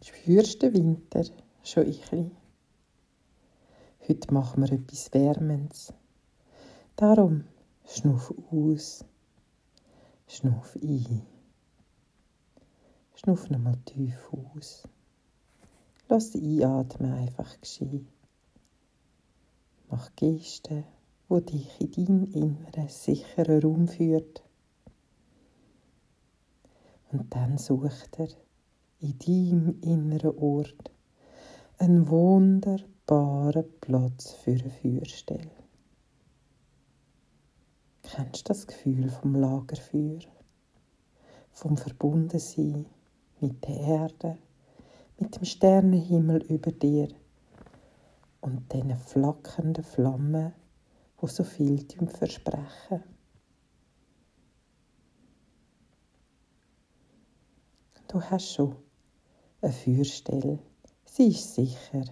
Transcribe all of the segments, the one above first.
Spürst du den Winter schon ein bisschen? Heute machen wir etwas Wärmendes. Darum schnuff aus, schnuff ein. Schnuff nochmal tief aus. Lass die Einatmen einfach geschehen. Mach Gesten, wo dich in deinen inneren, sicheren Raum führt. Und dann sucht er in deinem inneren Ort einen wunderbaren Platz für eine Feuerstelle. Kennst du das Gefühl vom Lagerfeuer? Vom Verbundensein mit der Erde, mit dem Sternenhimmel über dir und den flackernden Flammen, wo so viel versprechen. Du hast schon eine Feuerstelle, sie ist sicher.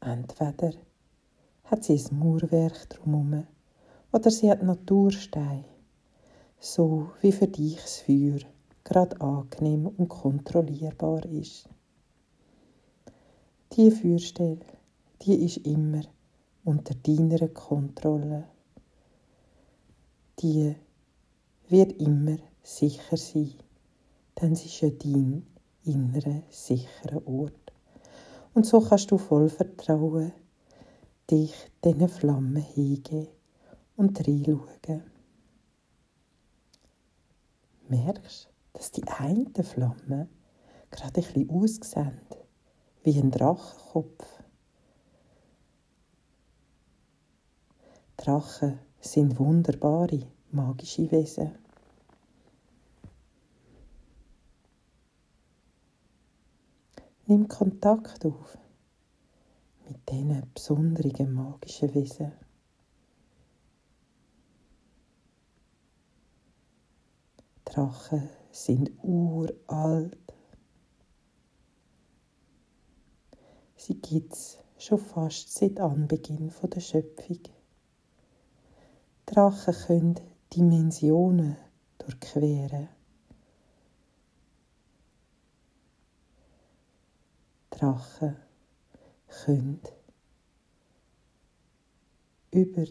Entweder hat sie ein Mauerwerk drumherum oder sie hat Naturstein, so wie für dich das Feuer gerade angenehm und kontrollierbar ist. Die Feuerstelle, die ist immer unter deiner Kontrolle. Die wird immer sicher sein, sie ist ja dein innerer, sicherer Ort. Und so kannst du voll Vertrauen dich diesen Flammen hingeben und reinschauen. Merkst dass die einen Flammen gerade ein bisschen aussehen wie ein Drachenkopf. Drachen sind wunderbare, magische Wesen. Nimm Kontakt auf mit diesen besonderen magischen Wesen. Drachen sind uralt. Sie gibt es schon fast seit Anbeginn der Schöpfung. Drachen können Dimensionen durchqueren. Drachen können über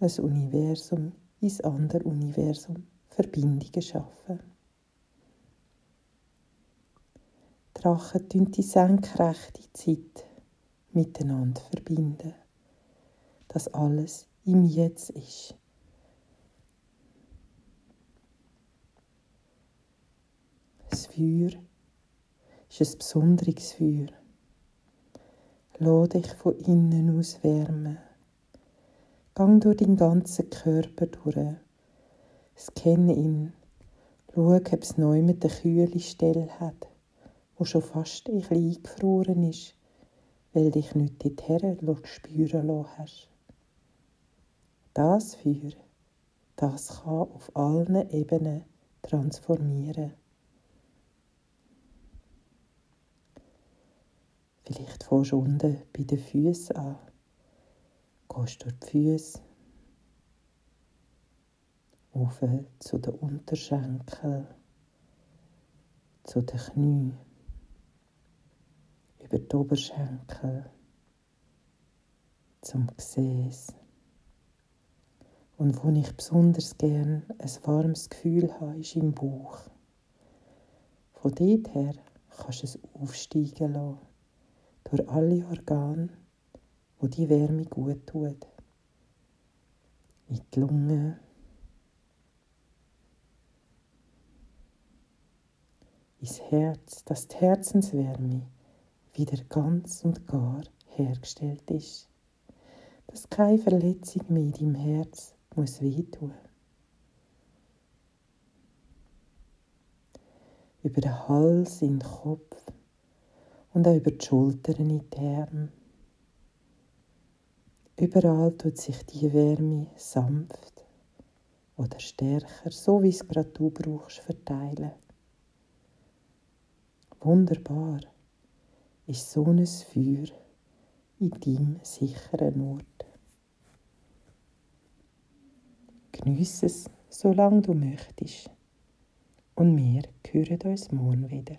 ein Universum ins andere Universum Verbindungen schaffen. Drachen tun die senkrechte Zeit miteinander verbinden. Dass alles im Jetzt ist. Das Feuer ist ein besonderes Feuer. Lass dich von innen aus wärmen. Gang durch deinen ganzen Körper durch. Scanne ihn. Schau, ob es neu mit der kühle Stelle hat wo schon fast ein bisschen eingefroren ist, weil dich nicht dorthin spüren lassen hast. Das Feuer, das kann auf allen Ebenen transformieren. Vielleicht fängst du unten bei den Füßen an. Gehst durch die Füße. Auf zu den Unterschenkeln, zu den Knien über die Oberschenkel zum Gesäß. Und wo ich besonders gern ein warmes Gefühl habe, ist im Bauch. Von dort her kannst du es aufsteigen lassen, durch alle Organe, wo die Wärme gut tut. In die Lunge, ins Herz, dass die Herzenswärme wieder ganz und gar hergestellt ist. Dass keine Verletzung mehr in deinem Herz muss wehtun. Über den Hals in den Kopf und auch über die Schultern in die Arme. Überall tut sich die Wärme sanft oder stärker, so wie es gerade du brauchst, verteilen. Wunderbar ist so ein Feuer in deinem sicheren Ort. Geniesse es, solange du möchtest. Und wir hören uns morgen wieder.